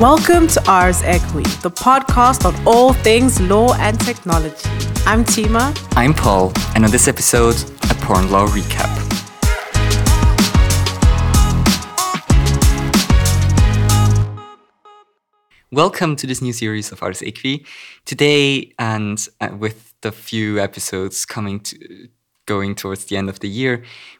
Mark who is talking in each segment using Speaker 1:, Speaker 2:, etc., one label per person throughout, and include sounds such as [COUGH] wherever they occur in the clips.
Speaker 1: Welcome to Ars Equi, the podcast on all things law and technology. I'm Tima.
Speaker 2: I'm Paul, and on this episode, a porn law recap. Welcome to this new series of Ars Equi. Today, and uh, with the few episodes coming to going towards the end of the year,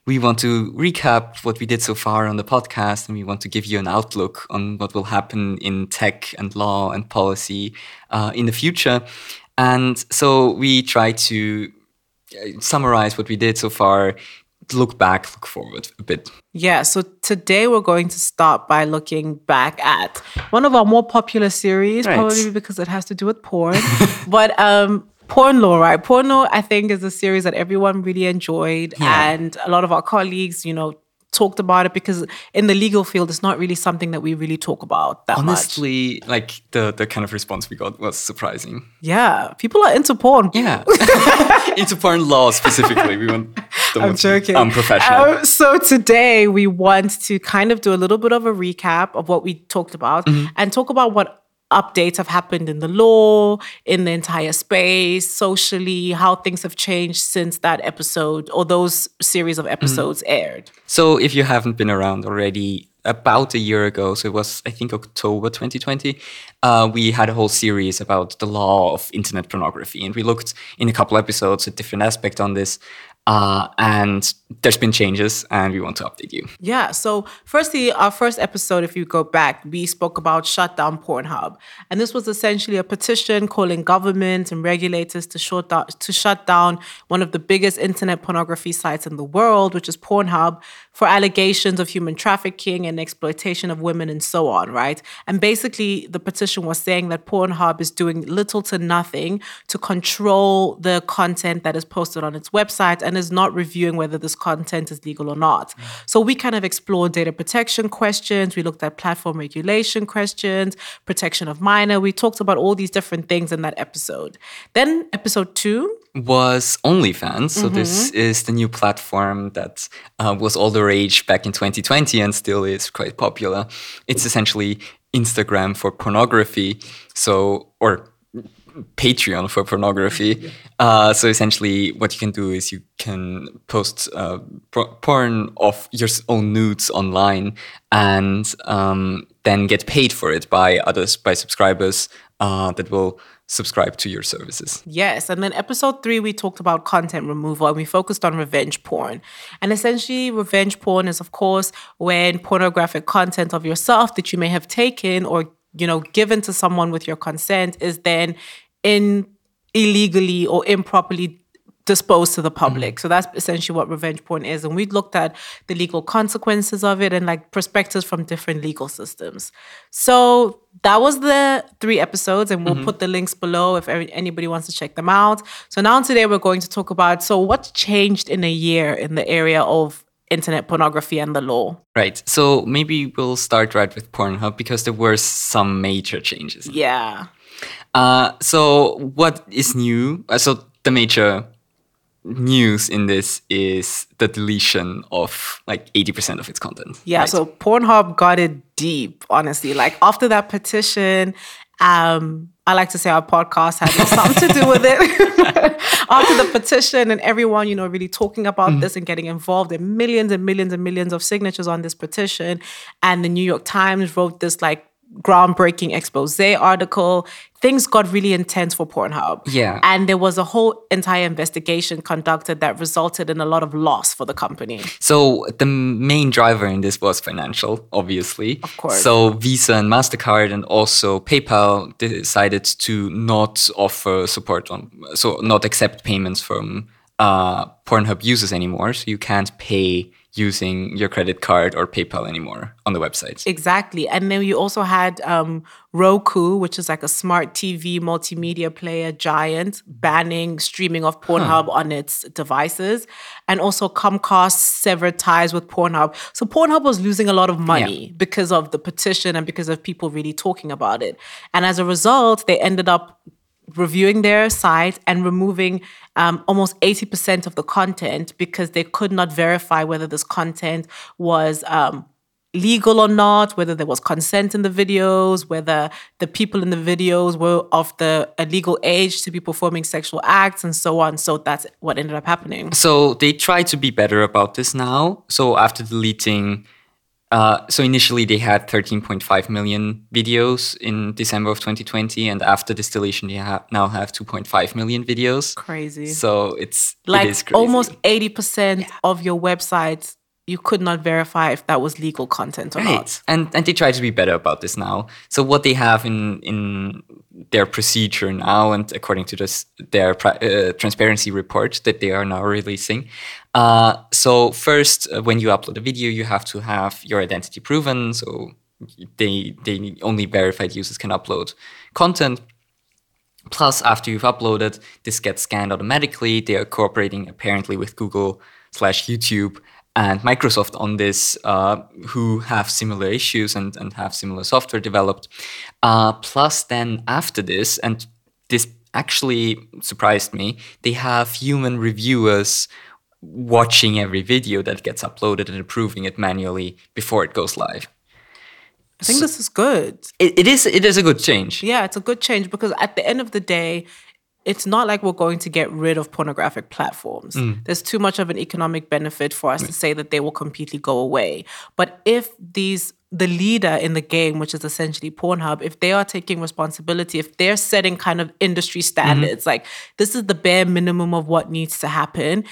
Speaker 2: we want to recap what we did so far on the podcast, and we want to give you an outlook on what will happen in tech and law and policy uh, in the future. And so we try to uh, summarize what we did so far look back, look forward a bit.
Speaker 1: Yeah, so today we're going to start by looking back at one of our more popular series,
Speaker 2: Right.
Speaker 1: probably because it has to do with porn. [LAUGHS] but um Porn Law, right? Porn Law, I think, is a series that everyone really enjoyed.
Speaker 2: Yeah.
Speaker 1: And a lot of our colleagues, you know, talked about it because in the legal field, it's not really something that we really talk about that much.
Speaker 2: Honestly, like the, the kind of response we got was surprising.
Speaker 1: Yeah, people are into porn.
Speaker 2: Yeah. [LAUGHS] Into porn law specifically. We want the
Speaker 1: I'm joking.
Speaker 2: unprofessional.
Speaker 1: Um, so today we want to kind of do a little bit of a recap of what we talked about
Speaker 2: Mm-hmm.
Speaker 1: and talk about what updates have happened in the law, in the entire space, socially, how things have changed since that episode or those series
Speaker 2: Mm-hmm.
Speaker 1: of episodes aired.
Speaker 2: So if you haven't been around already, about a year ago, so it was I think October 2020, uh, we had a whole series about the law of internet pornography, and we looked in a couple episodes at different aspects on this. Uh, and there's been changes, and we want to update you.
Speaker 1: Yeah. So, firstly, our first episode, if you go back, we spoke about shut down Pornhub, and this was essentially a petition calling governments and regulators to shut down to shut down one of the biggest internet pornography sites in the world, which is Pornhub, for allegations of human trafficking and exploitation of women and so on. Right. And basically, the petition was saying that Pornhub is doing little to nothing to control the content that is posted on its website and is not reviewing whether this content is legal or not. So we kind of explored data protection questions. We looked at platform regulation questions, protection of minor. We talked about all these different things in that episode. Then episode two,
Speaker 2: was OnlyFans. So this
Speaker 1: Mm-hmm.
Speaker 2: is the new platform that uh, was all the rage back in 2020 and still is quite popular. It's essentially Instagram for pornography. So or Patreon for pornography. Uh, so essentially, what you can do is you can post uh, por- porn of your own nudes online, and um, then get paid for it by others, by subscribers uh, that will subscribe to your services.
Speaker 1: Yes. And then episode three, we talked about content removal and we focused on revenge porn. And essentially, revenge porn is, of course, when pornographic content of yourself that you may have taken or you know given to someone with your consent is then in illegally or improperly disposed to the public. Mm-hmm. So that's essentially what revenge porn is. And we looked at the legal consequences of it and like perspectives from different legal systems. So that was the three episodes, and we'll mm-hmm. put the links below if anybody wants to check them out. So now today we're going to talk about so what's changed in a year in the area of internet pornography and the law.
Speaker 2: Right. So maybe we'll start right with Pornhub because there were some major changes.
Speaker 1: Yeah.
Speaker 2: Uh, so what is new? Uh, so the major news in this is the deletion of like 80% of its content.
Speaker 1: Yeah,
Speaker 2: right?
Speaker 1: so Pornhub got it deep, honestly. Like after that petition, um, I like to say our podcast had [LAUGHS] something to do with it. [LAUGHS] after the petition and everyone, you know, really talking about this and getting involved in millions and millions and millions of signatures on this petition. And the New York Times wrote this like groundbreaking expose article. Things got really intense for Pornhub.
Speaker 2: Yeah.
Speaker 1: And there was a whole entire investigation conducted that resulted in a lot of loss for the company.
Speaker 2: So the main driver in this was financial, obviously. Of
Speaker 1: course.
Speaker 2: So Visa and Mastercard and also PayPal decided to not offer support on, so not accept payments from uh, Pornhub users anymore. So you can't pay using your credit card or PayPal anymore on the website.
Speaker 1: Exactly. And then you also had um, Roku, which is like a smart TV multimedia player giant, banning streaming of Pornhub on its devices. And also Comcast severed ties with Pornhub. So Pornhub was losing a lot of money because of the petition and because of people really talking about it. And as a result, they ended up reviewing their site and removing um, almost 80% of the content because they could not verify whether this content was um, legal or not, whether there was consent in the videos, whether the people in the videos were of the legal age to be performing sexual acts, and so on. So that's what ended up happening.
Speaker 2: So they try to be better about this now. So after deleting, uh, so initially they had 13.5 million videos in December of 2020, and after this deletion, they ha- now have 2.5 million videos.
Speaker 1: Crazy.
Speaker 2: So it's
Speaker 1: like
Speaker 2: it is crazy.
Speaker 1: almost 80% of your websites you could not verify if that was legal content or
Speaker 2: right.
Speaker 1: not.
Speaker 2: And and they try to be better about this now. So what they have in in their procedure now, and according to this their uh, transparency report that they are now releasing. Uh, so first, uh, when you upload a video, you have to have your identity proven. So they they only verified users can upload content. Plus, after you've uploaded, this gets scanned automatically. They are cooperating apparently with Google slash YouTube and Microsoft on this, uh, who have similar issues and, and have similar software developed. Uh, plus, then after this, and this actually surprised me, they have human reviewers watching every video that gets uploaded and approving it manually before it goes live.
Speaker 1: I think so this is good.
Speaker 2: It, it is. It is a good change.
Speaker 1: Yeah, it's a good change because at the end of the day, it's not like we're going to get rid of pornographic platforms. Mm. There's too much of an economic benefit for us to say that they will completely go away. But if these the leader in the game, which is essentially Pornhub, if they are taking responsibility, if they're setting kind of industry standards, mm-hmm. like this is the bare minimum of what needs to happen,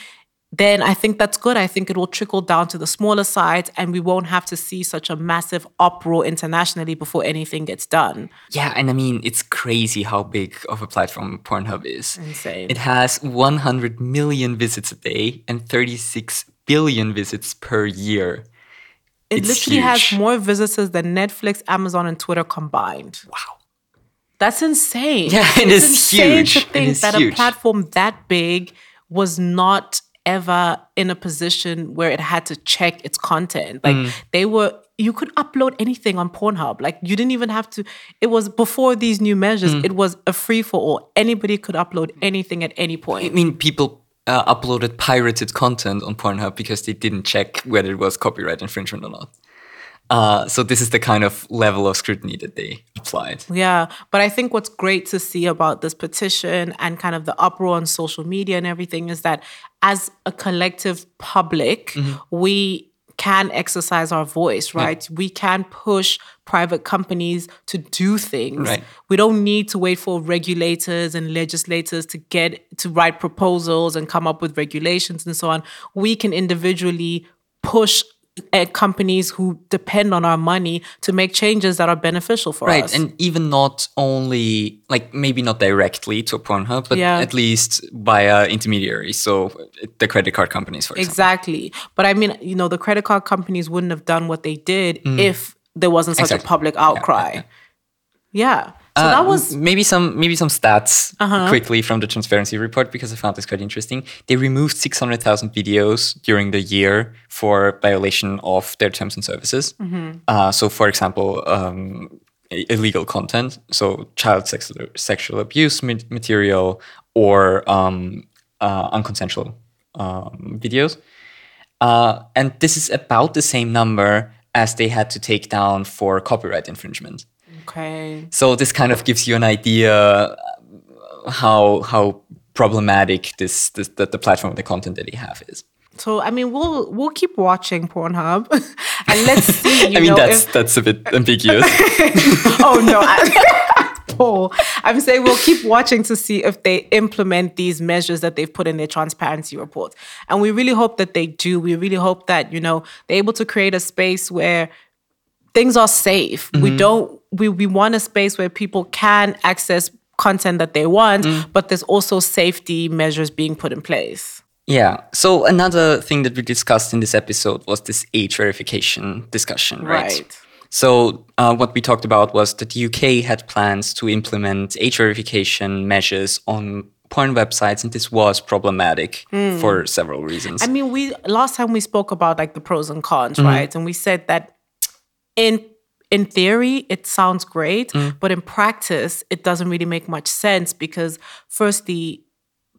Speaker 1: then I think that's good. I think it will trickle down to the smaller sites and we won't have to see such a massive uproar internationally before anything gets done.
Speaker 2: Yeah, and I mean, it's crazy how big of a platform Pornhub is.
Speaker 1: Insane.
Speaker 2: It has 100 million visits a day and 36 billion visits per year.
Speaker 1: It it's literally huge. has more visitors than Netflix, Amazon, and Twitter combined.
Speaker 2: Wow.
Speaker 1: That's insane.
Speaker 2: Yeah, [LAUGHS] it
Speaker 1: it's
Speaker 2: is
Speaker 1: insane
Speaker 2: huge.
Speaker 1: to think that
Speaker 2: huge.
Speaker 1: a platform that big was not ever in a position where it had to check its content. Like mm. they were you could upload anything on Pornhub. Like you didn't even have to it was before these new measures, mm. it was a free for all. Anybody could upload anything at any point.
Speaker 2: I mean people uh, uploaded pirated content on Pornhub because they didn't check whether it was copyright infringement or not. Uh, so this is the kind of level of scrutiny that they applied.
Speaker 1: Yeah, but I think what's great to see about this petition and kind of the uproar on social media and everything is that as a collective public, mm-hmm. we can exercise our voice, right? Yeah. We can push private companies to do things.
Speaker 2: Right.
Speaker 1: We don't need to wait for regulators and legislators to get to write proposals and come up with regulations and so on. We can individually push uh, companies who depend on our money to make changes that are beneficial for
Speaker 2: right.
Speaker 1: us.
Speaker 2: Right, and even not only like maybe not directly to Pornhub, but yeah. at least via intermediaries. So the credit card companies, for
Speaker 1: example. Exactly. But I mean, you know, the credit card companies wouldn't have done what they did mm. if there wasn't such exactly. a public outcry. yeah. yeah. yeah. So uh, that was
Speaker 2: maybe some maybe some stats uh-huh. quickly from the transparency report because I found this quite interesting. They removed 600,000 videos during the year for violation of their terms and services. Mm-hmm. Uh, so, for example, um, illegal content, so child sexual sexual abuse material or um, uh, unconsensual um, videos. Uh, and this is about the same number as they had to take down for copyright infringement.
Speaker 1: Okay.
Speaker 2: So this kind of gives you an idea uh, how how problematic this, this the, the platform, the content that they have is.
Speaker 1: So I mean, we'll we'll keep watching Pornhub, [LAUGHS] and let's see. [LAUGHS]
Speaker 2: I mean,
Speaker 1: know,
Speaker 2: that's
Speaker 1: if...
Speaker 2: that's a bit [LAUGHS] ambiguous.
Speaker 1: oh no. Paul. I'm saying we'll keep watching to see if they implement these measures that they've put in their transparency report. And we really hope that they do. We really hope that, you know, they're able to create a space where things are safe. Mm-hmm. We don't we we want a space where people can access content that they want, mm. but there's also safety measures being put in place.
Speaker 2: Yeah. So another thing that we discussed in this episode was this age verification discussion, right? right. So uh, what we talked about was that the UK had plans to implement age verification measures on porn websites and this was problematic mm. for several reasons.
Speaker 1: I mean, we last time we spoke about like the pros and cons, mm-hmm. right? And we said that in in theory, it sounds great, mm. but in practice, it doesn't really make much sense because, firstly,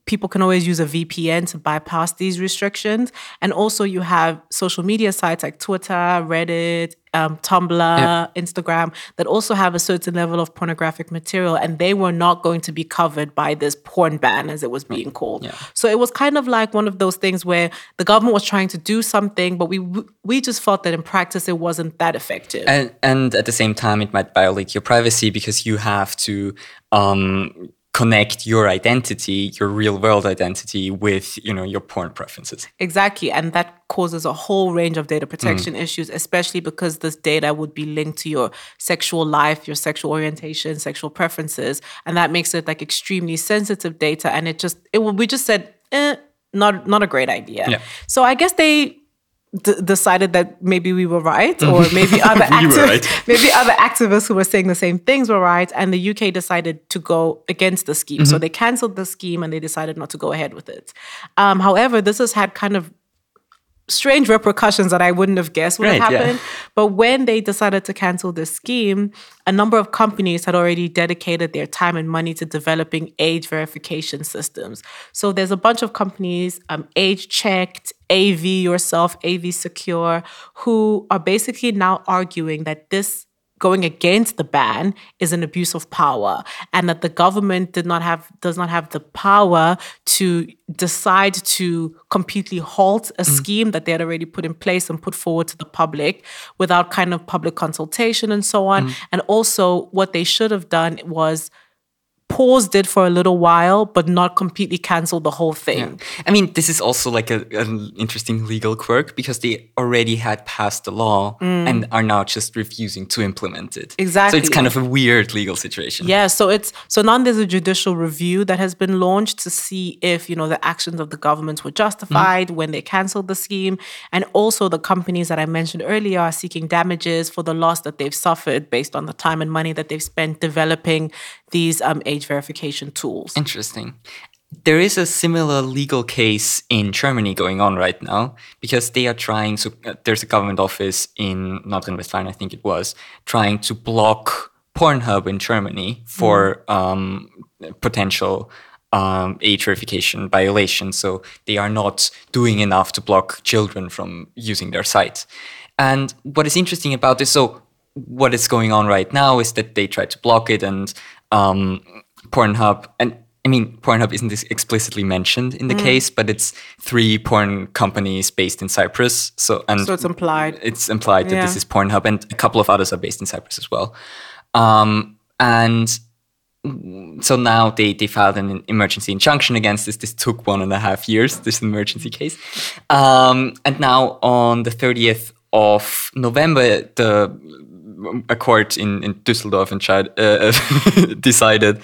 Speaker 1: people can always use a VPN to bypass these restrictions. And also, you have social media sites like Twitter, Reddit, um, Tumblr, Instagram, that also have a certain level of pornographic material, and they were not going to be covered by this porn ban, as it was being called. So it was kind of like one of those things where the government was trying to do something, but we we just felt that in practice it wasn't that effective.
Speaker 2: And and at the same time, it might violate your privacy because you have to um, connect your identity, your real world identity, with you know your porn preferences.
Speaker 1: Exactly, and that causes a whole range of data protection issues, especially because this data would be linked to your sexual life, your sexual orientation, sexual preferences, and that makes it like extremely sensitive data. And it just it we just said, eh, not not a great idea.
Speaker 2: Yeah.
Speaker 1: So I guess they. D- decided that maybe we were right, or maybe [LAUGHS] other
Speaker 2: We
Speaker 1: activists,
Speaker 2: right. [LAUGHS]
Speaker 1: maybe other activists who were saying the same things were right, and the UK decided to go against the scheme.
Speaker 2: Mm-hmm.
Speaker 1: So they cancelled the scheme and they decided not to go ahead with it. Um, however, this has had kind of strange repercussions that I wouldn't have guessed would have
Speaker 2: Right, yeah.
Speaker 1: happened. But when they decided to cancel this scheme, a number of companies had already dedicated their time and money to developing age verification systems. So there's a bunch of companies, um, Age Checked, AV Yourself, AV Secure, who are basically now arguing that this going against the ban is an abuse of power and that the government did not have does not have the power to decide to completely halt a mm. scheme that they had already put in place and put forward to the public without kind of public consultation and so on. Mm. And also what they should have done was paused it for a little while but not completely canceled the whole thing
Speaker 2: I mean, this is also like a, an interesting legal quirk because they already had passed the law and are now just refusing to implement it.
Speaker 1: Exactly.
Speaker 2: So it's kind of a weird legal situation.
Speaker 1: Yeah, so it's so now there's a judicial review that has been launched to see if you know the actions of the government were justified when they cancelled the scheme, and also the companies that I mentioned earlier are seeking damages for the loss that they've suffered based on the time and money that they've spent developing these um, age verification tools.
Speaker 2: Interesting. There is a similar legal case in Germany going on right now because they are trying to. Uh, there's a government office in Nordrhein-Westfalen, I think it was, trying to block Pornhub in Germany for um, potential um, age verification violations. So they are not doing enough to block children from using their site. And what is interesting about this, so what is going on right now is that they try to block it and um, Pornhub and I mean Pornhub isn't explicitly mentioned in the case, but it's three porn companies based in Cyprus. So and
Speaker 1: So it's implied.
Speaker 2: it's implied that this is Pornhub and a couple of others are based in Cyprus as well. Um, and so now they, they filed an emergency injunction against this. This took one and a half years, this emergency case. Um, and now on the 30th of November, the a court in, in Düsseldorf tried, uh, [LAUGHS] decided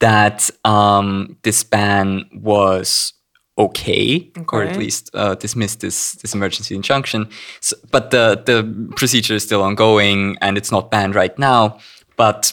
Speaker 2: that um, this ban was okay, or at least uh, dismissed this this emergency injunction. So, but the the procedure is still ongoing, and it's not banned right now. But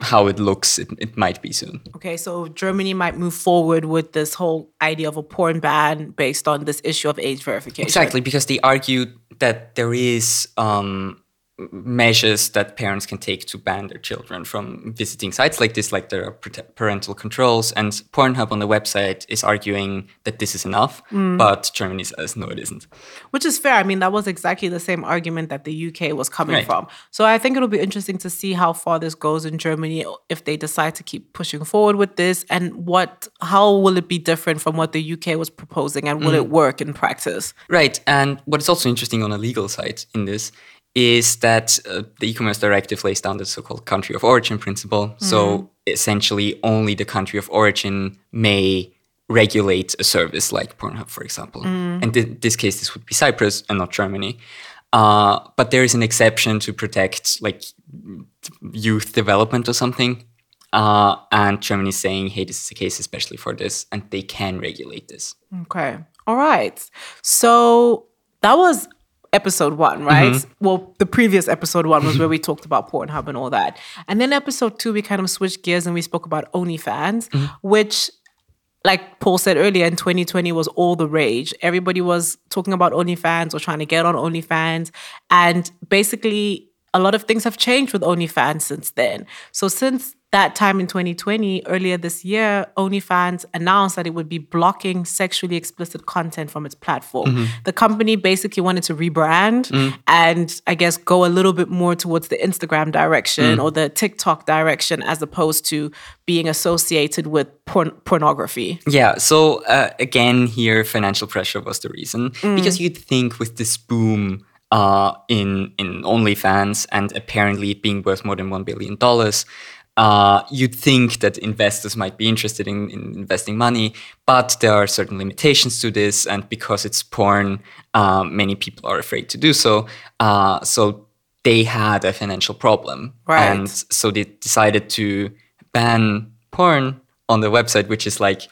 Speaker 2: how it looks, it, it might be soon.
Speaker 1: Okay, so Germany might move forward with this whole idea of a porn ban based on this issue of age verification.
Speaker 2: Exactly, because they argued that there is um, measures that parents can take to ban their children from visiting sites like this, like there are parental controls. And Pornhub on the website is arguing that this is enough, mm. but Germany says no, it isn't.
Speaker 1: Which is fair. I mean, that was exactly the same argument that the UK was coming
Speaker 2: Right.
Speaker 1: from. So I think it'll be interesting to see how far this goes in Germany if they decide to keep pushing forward with this and what how will it be different from what the UK was proposing and will it mm. work in practice?
Speaker 2: Right. And what is also interesting on a legal side in this is that uh, the e-commerce directive lays down the so-called country of origin principle. So essentially, only the country of origin may regulate a service like Pornhub, for example. And in this case, this would be Cyprus and not Germany. Uh, but there is an exception to protect like youth development or something. Uh, and Germany is saying, hey, this is a case especially for this, and they can regulate this.
Speaker 1: Okay. All right. So that was episode one, right? Mm-hmm. Well, the previous episode one was where we talked about Pornhub and all that. And then episode two, we kind of switched gears and we spoke about OnlyFans, mm-hmm. which like Paul said earlier, in 2020 was all the rage. Everybody was talking about OnlyFans or trying to get on OnlyFans. And basically, a lot of things have changed with OnlyFans since then. So since that time in 2020, earlier this year, OnlyFans announced that it would be blocking sexually explicit content from its platform.
Speaker 2: Mm-hmm.
Speaker 1: The company basically wanted to rebrand
Speaker 2: Mm.
Speaker 1: and I guess go a little bit more towards the Instagram direction
Speaker 2: Mm.
Speaker 1: or the TikTok direction as opposed to being associated with porn- pornography.
Speaker 2: Yeah, so uh, again, here financial pressure was the reason
Speaker 1: Mm.
Speaker 2: because you'd think with this boom uh, in in OnlyFans and apparently being worth more than one billion dollars, uh, you'd think that investors might be interested in, in investing money, but there are certain limitations to this, and because it's porn, uh, many people are afraid to do so. Uh, so they had a financial problem,
Speaker 1: Right.
Speaker 2: and so they decided to ban porn on the website, which is like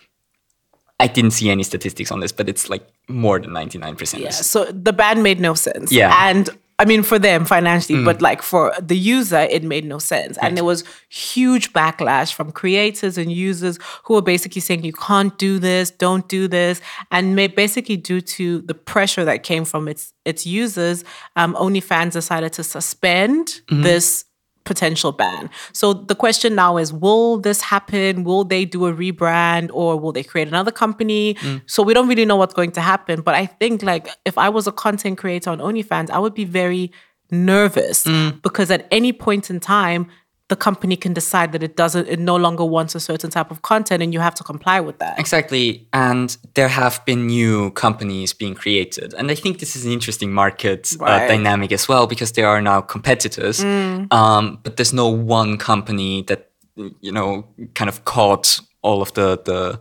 Speaker 2: I didn't see any statistics on this, but it's like more than ninety nine percent.
Speaker 1: Yeah, so the ban made no sense.
Speaker 2: Yeah.
Speaker 1: And I mean, for them financially, but like for the user, it made no sense. And there was huge backlash from creators and users who were basically saying, you can't do this, don't do this. And basically, due to the pressure that came from its, its users, um, OnlyFans decided to suspend this potential ban. So the question now is will this happen? Will they do a rebrand or will they create another company? Mm. So we don't really know what's going to happen, but I think like if I was a content creator on OnlyFans, I would be very nervous mm. because at any point in time the company can decide that it doesn't it no longer wants a certain type of content and you have to comply with that.
Speaker 2: Exactly. And there have been new companies being created. And I think this is an interesting market uh, dynamic as well because there are now competitors. Um, but there's no one company that, you know, kind of caught all of the, the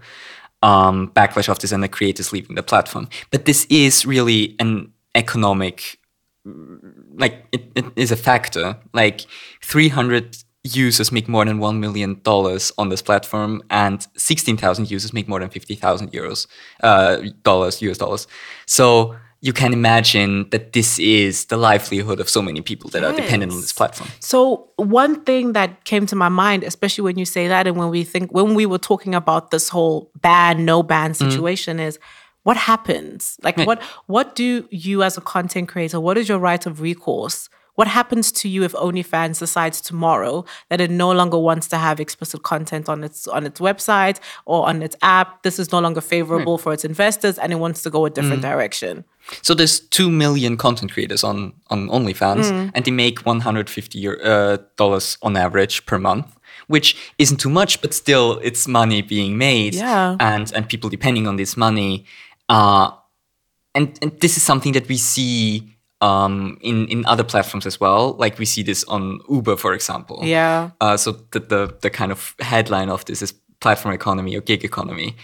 Speaker 2: um, backlash of this and the creators leaving the platform. But this is really an economic like it, it is a factor. Like 300 users make more than one million dollars on this platform, and 16,000 users make more than 50,000 euros, uh, dollars, US dollars. So you can imagine that this is the livelihood of so many people that are dependent on this platform.
Speaker 1: So one thing that came to my mind, especially when you say that, and when we think when we were talking about this whole ban, no ban situation, is what happens? Like what what do you as a content creator? What is your right of recourse? What happens to you if OnlyFans decides tomorrow that it no longer wants to have explicit content on its on its website or on its app? This is no longer favorable for its investors, and it wants to go a different direction.
Speaker 2: So there's two million content creators on on OnlyFans, and they make 150 euro- uh, dollars on average per month, which isn't too much, but still it's money being made,
Speaker 1: Yeah.
Speaker 2: and and people depending on this money. Uh, and and this is something that we see um, in in other platforms as well. Like we see this on Uber, for example.
Speaker 1: Yeah.
Speaker 2: Uh, so the, the the kind of headline of this is platform economy or gig economy.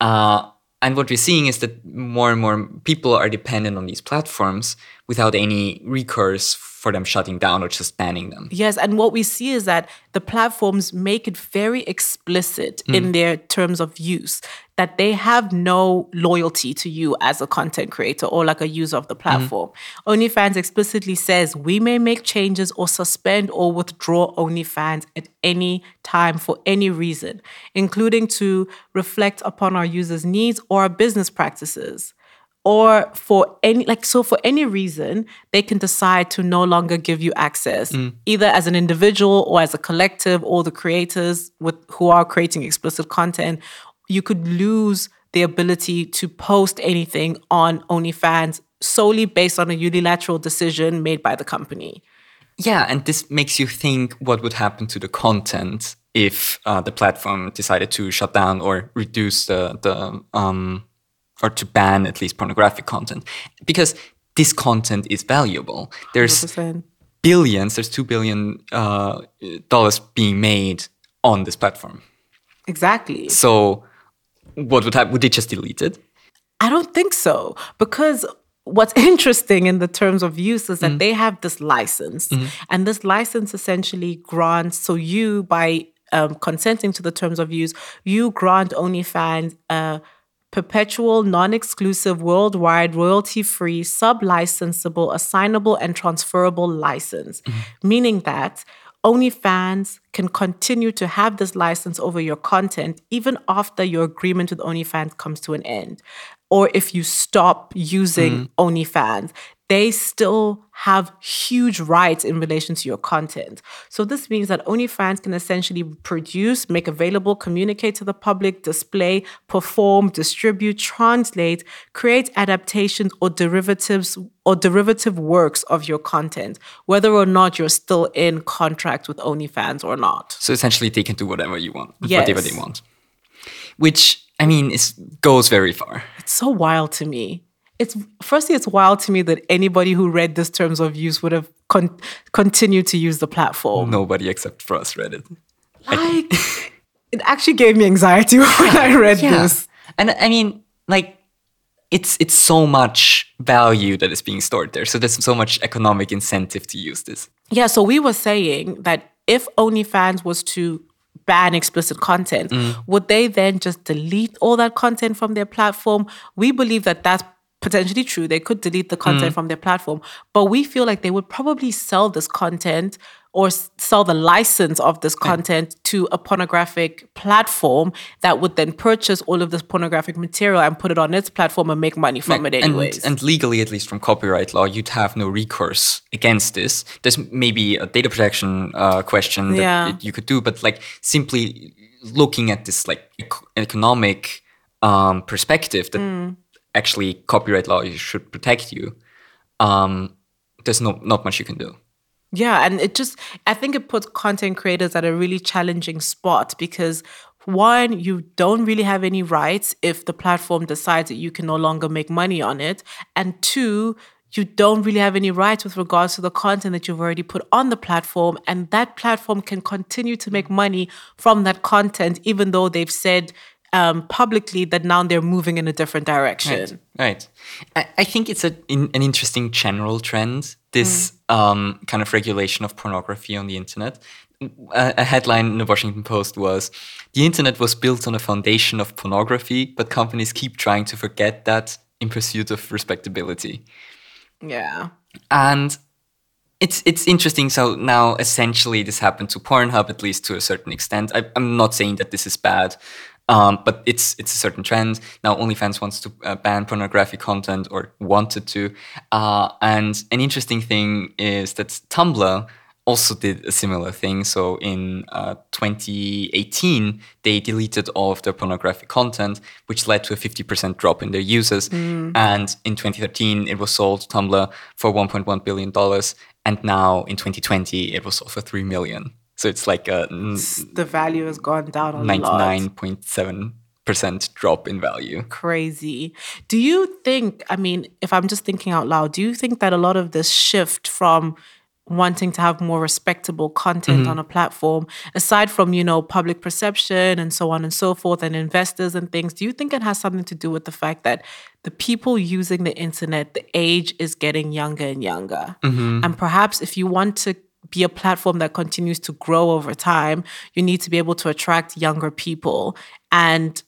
Speaker 2: Uh, and what we're seeing is that more and more people are dependent on these platforms without any recourse for them shutting down or just banning them.
Speaker 1: Yes, and what we see is that the platforms make it very explicit hmm. in their terms of use that they have no loyalty to you as a content creator or like a user of the hmm. platform. OnlyFans explicitly says we may make changes or suspend or withdraw OnlyFans at any time for any reason, including to reflect upon our users' needs or our business practices or for any like so for any reason they can decide to no longer give you access either as an individual or as a collective or the creators with who are creating explicit content. You could lose the ability to post anything on OnlyFans solely based on a unilateral decision made by the company.
Speaker 2: Yeah, and this makes you think what would happen to the content if uh, the platform decided to shut down or reduce the the um, or to ban at least pornographic content because this content is valuable. There's
Speaker 1: 100%.
Speaker 2: billions. There's two billion uh, dollars being made on this platform.
Speaker 1: exactly
Speaker 2: So, what would happen? Would they just delete it?
Speaker 1: I don't think so because what's [LAUGHS] interesting in the terms of use is that they have this license, and this license essentially grants so you by um, consenting to the terms of use, you grant OnlyFans a perpetual, non-exclusive, worldwide, royalty-free, sub-licensable, assignable, and transferable license, mm-hmm. meaning that OnlyFans can continue to have this license over your content even after your agreement with OnlyFans comes to an end. Or if you stop using mm. OnlyFans, they still have huge rights in relation to your content. So this means that OnlyFans can essentially produce, make available, communicate to the public, display, perform, distribute, translate, create adaptations or derivatives or derivative works of your content, whether or not you're still in contract with OnlyFans or not.
Speaker 2: So essentially, they can do whatever you want,
Speaker 1: Yes.
Speaker 2: whatever they want. Which I mean, it goes very far.
Speaker 1: It's so wild to me. It's firstly, it's wild to me that anybody who read this terms of use would have con- continued to use the platform.
Speaker 2: Nobody except for us read it.
Speaker 1: Like, it actually gave me anxiety [LAUGHS] when I read this.
Speaker 2: And I mean, like, it's it's so much value that is being stored there. So there's so much economic incentive to use this.
Speaker 1: Yeah, so we were saying that if OnlyFans was to ban explicit content, mm. would they then just delete all that content from their platform? We believe that that's potentially true. They could delete the content mm. from their platform, but we feel like they would probably sell this content or sell the license of this content to a pornographic platform that would then purchase all of this pornographic material and put it on its platform and make money from it
Speaker 2: and,
Speaker 1: anyways.
Speaker 2: and legally, at least from copyright law, you'd have no recourse against this. There's maybe a data protection uh, question that
Speaker 1: Yeah.
Speaker 2: you could do, but like simply looking at this like ec- economic um, perspective that
Speaker 1: Mm.
Speaker 2: actually copyright law should protect you. Um, there's no not much you can do.
Speaker 1: Yeah, and it just I think it puts content creators at a really challenging spot because one, you don't really have any rights if the platform decides that you can no longer make money on it, and two, you don't really have any rights with regards to the content that you've already put on the platform, and that platform can continue to make money from that content, even though they've said um, publicly that now they're moving in a different direction.
Speaker 2: Right. I, I think it's a, in, an interesting general trend, this um, kind of regulation of pornography on the internet. A, a headline in the Washington Post was The internet was built on a foundation of pornography, but companies keep trying to forget that in pursuit of respectability.
Speaker 1: Yeah.
Speaker 2: And it's it's interesting. So now essentially this happened to Pornhub, at least to a certain extent. I, I'm not saying that this is bad, um, but it's it's a certain trend. Now OnlyFans wants to uh, ban pornographic content or wanted to. Uh, and an interesting thing is that Tumblr also did a similar thing. So in uh, 2018, they deleted all of their pornographic content, which led to a 50% drop in their users. And in 2013, it was sold to Tumblr for 1.1 billion dollars, and now in 2020, it was sold for three million. So it's like a
Speaker 1: The value has gone down a lot.
Speaker 2: 99.7 percent drop in value.
Speaker 1: crazy. Do you think, I mean, if I'm just thinking out loud, do you think that a lot of this shift from wanting to have more respectable content mm-hmm. on a platform, aside from, you know, public perception and so on and so forth, and investors and things, do you think it has something to do with the fact that the people using the internet, the age is getting younger and younger? Mm-hmm. And perhaps if you want to be a platform that continues to grow over time, you need to be able to attract younger people. And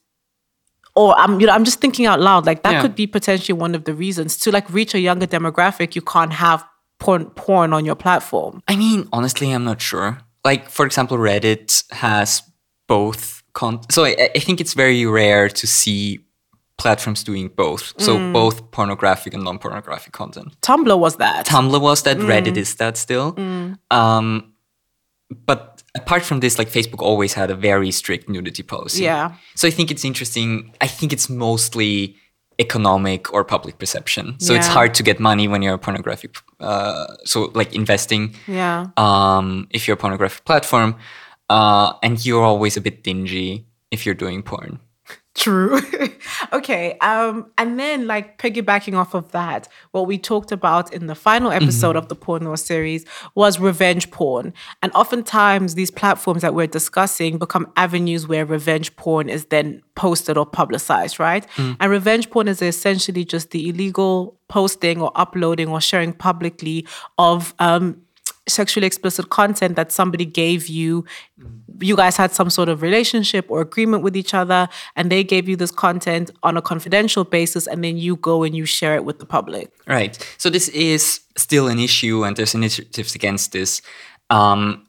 Speaker 1: or I'm you know I'm just thinking out loud like that
Speaker 2: Yeah.
Speaker 1: could be potentially one of the reasons to like reach a younger demographic you can't have porn porn on your platform.
Speaker 2: I mean, honestly, I'm not sure. Like, for example, Reddit has both. Con- so I, I think it's very rare to see platforms doing both. So both pornographic and non-pornographic content.
Speaker 1: Tumblr was that.
Speaker 2: Tumblr was that. Reddit is that still. Um, but apart from this, like Facebook always had a very strict nudity policy.
Speaker 1: Yeah.
Speaker 2: So I think it's interesting. I think it's mostly economic or public perception. So it's hard to get money when you're a pornographic. Uh, so like investing
Speaker 1: yeah.
Speaker 2: um, if you're a pornographic platform, uh, and you're always a bit dingy if you're doing porn.
Speaker 1: True. [LAUGHS] okay. Um, and then like piggybacking off of that, what we talked about in the final episode of the Porn Law series was revenge porn. And oftentimes these platforms that we're discussing become avenues where revenge porn is then posted or publicized, right? And revenge porn is essentially just the illegal posting or uploading or sharing publicly of um sexually explicit content that somebody gave you you guys had some sort of relationship or agreement with each other and they gave you this content on a confidential basis and then you go and you share it with the public
Speaker 2: Right. So this is still an issue, and there's initiatives against this. Um,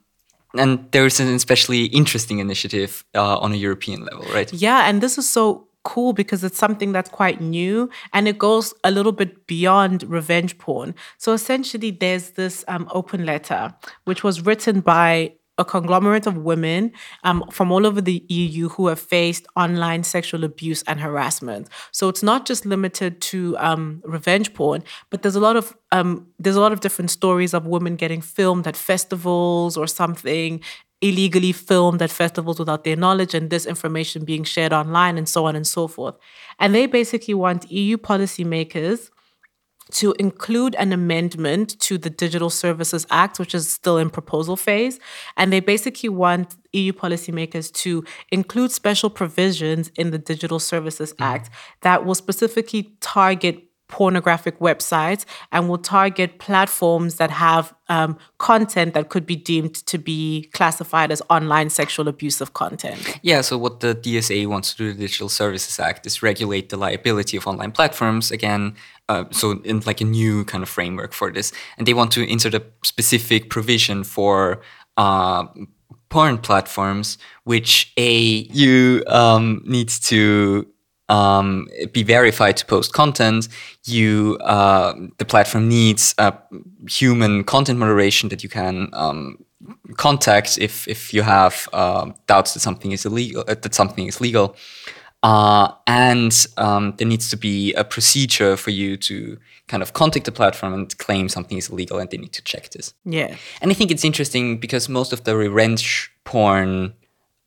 Speaker 2: and there's an especially interesting initiative uh, on a European level, right?
Speaker 1: yeah and this is so cool because it's something that's quite new and it goes a little bit beyond revenge porn. So essentially, there's this um, open letter which was written by a conglomerate of women um, from all over the EU who have faced online sexual abuse and harassment. So it's not just limited to um, revenge porn, but there's a lot of um, there's a lot of different stories of women getting filmed at festivals or something illegally filmed at festivals without their knowledge and this information being shared online and so on and so forth. And they basically want EU policymakers to include an amendment to the Digital Services Act, which is still in proposal phase. And they basically want EU policymakers to include special provisions in the Digital Services mm-hmm. Act that will specifically target pornographic websites and will target platforms that have um, content that could be deemed to be classified as online sexual abusive content.
Speaker 2: Yeah, so what the DSA wants to do, the Digital Services Act, is regulate the liability of online platforms again. Uh, so in like a new kind of framework for this, and they want to insert a specific provision for uh, porn platforms, which a you um, needs to um, be verified to post content. You uh, the platform needs uh, human content moderation that you can um, contact if if you have uh, doubts that something is illegal uh, that something is legal. Uh, and um, there needs to be a procedure for you to kind of contact the platform and claim something is illegal, and they need to check this.
Speaker 1: Yeah.
Speaker 2: And I think it's interesting because most of the revenge porn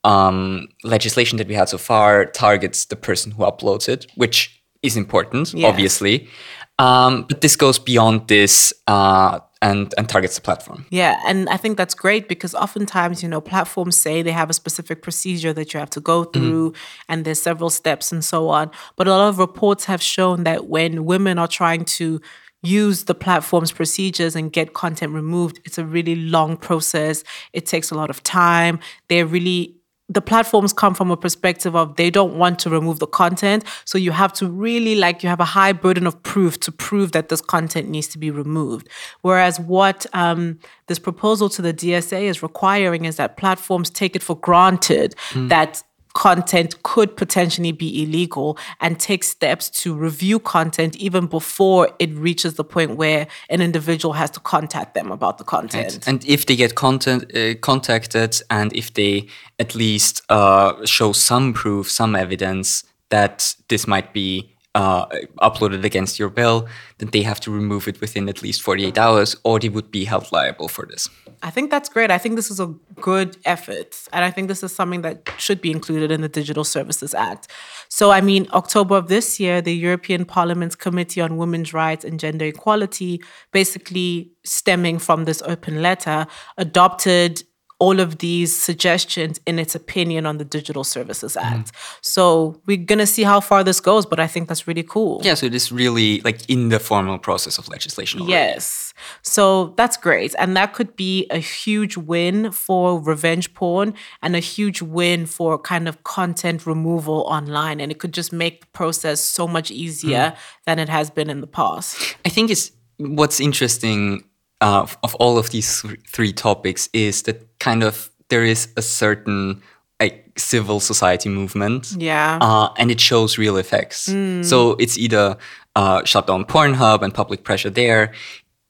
Speaker 2: um, legislation that we had so far targets the person who uploads it, which is important, obviously. Um, but this goes beyond this uh, and and targets the platform.
Speaker 1: Yeah, and I think that's great because oftentimes, you know, platforms say they have a specific procedure that you have to go mm-hmm. through, mm-hmm. and there's several steps and so on. But a lot of reports have shown that when women are trying to use the platform's procedures and get content removed, it's a really long process. It takes a lot of time. They're really the platforms come from a perspective of they don't want to remove the content. So you have to really like, you have a high burden of proof to prove that this content needs to be removed. Whereas what um, this proposal to the DSA is requiring is that platforms take it for granted mm. that content could potentially be illegal and take steps to review content even before it reaches the point where an individual has to contact them about the content.
Speaker 2: And if they get content uh, contacted and if they at least uh, show some proof, some evidence that this might be uh, uploaded against your bill, then they have to remove it within at least 48 hours or they would be held liable for this.
Speaker 1: I think that's great. I think this is a good effort. And I think this is something that should be included in the Digital Services Act. So, I mean, October of this year, the European Parliament's Committee on Women's Rights and Gender Equality, basically stemming from this open letter, adopted all of these suggestions in its opinion on the Digital Services mm-hmm. Act. Mm. So we're gonna see how far this goes, but I think that's really cool.
Speaker 2: Yeah, so it is really like in the formal process of legislation. Already.
Speaker 1: Yes. So that's great. And that could be a huge win for revenge porn and a huge win for kind of content removal online. And it could just make the process so much easier mm. than it has been in the past.
Speaker 2: I think it's what's interesting uh, of all of these th- three topics is that kind of there is a certain like civil society movement.
Speaker 1: Yeah.
Speaker 2: Uh, and it shows real effects. Mm. So it's either uh, shut down Pornhub and public pressure there.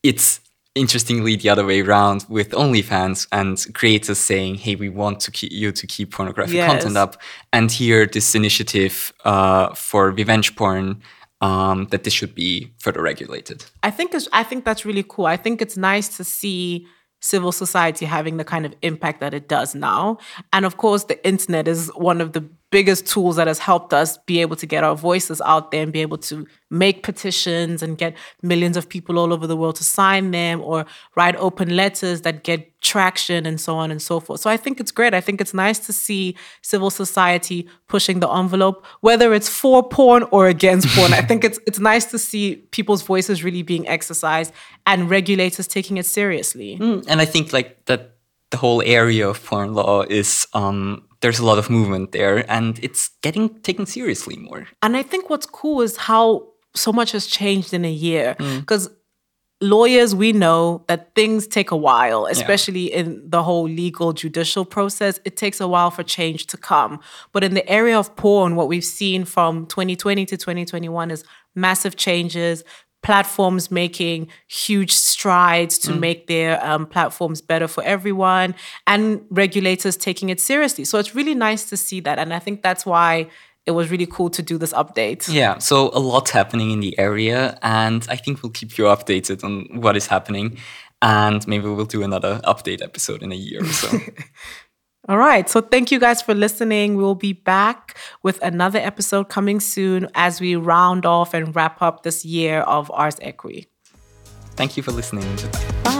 Speaker 2: It's interestingly the other way around with OnlyFans and creators saying, "Hey, we want to keep you to keep pornographic yes. content up." And here, this initiative uh, for revenge porn um, that this should be further regulated.
Speaker 1: I think I think that's really cool. I think it's nice to see civil society having the kind of impact that it does now. And of course, the internet is one of the biggest tools that has helped us be able to get our voices out there and be able to make petitions and get millions of people all over the world to sign them or write open letters that get traction and so on and so forth. So I think it's great. I think it's nice to see civil society pushing the envelope, whether it's for porn or against porn. I think it's it's nice to see people's voices really being exercised and regulators taking it seriously.
Speaker 2: Mm, and I think like that the whole area of porn law is um, there's a lot of movement there and it's getting taken seriously more.
Speaker 1: And I think what's cool is how so much has changed in a year because mm. lawyers, we know that things take a while, especially yeah. in the whole legal judicial process. It takes a while for change to come. But in the area of porn, what we've seen from 2020 to 2021 is massive changes, platforms making huge strides to mm. make their um, platforms better for everyone, and regulators taking it seriously. So it's really nice to see that. And I think that's why it was really cool to do this update.
Speaker 2: Yeah, so a lot's happening in the area, and I think we'll keep you updated on what is happening. And maybe we'll do another update episode in a year or so. [LAUGHS]
Speaker 1: All right. So thank you guys for listening. We'll be back with another episode coming soon as we round off and wrap up this year of Ars Equi.
Speaker 2: Thank you for listening.
Speaker 1: Bye.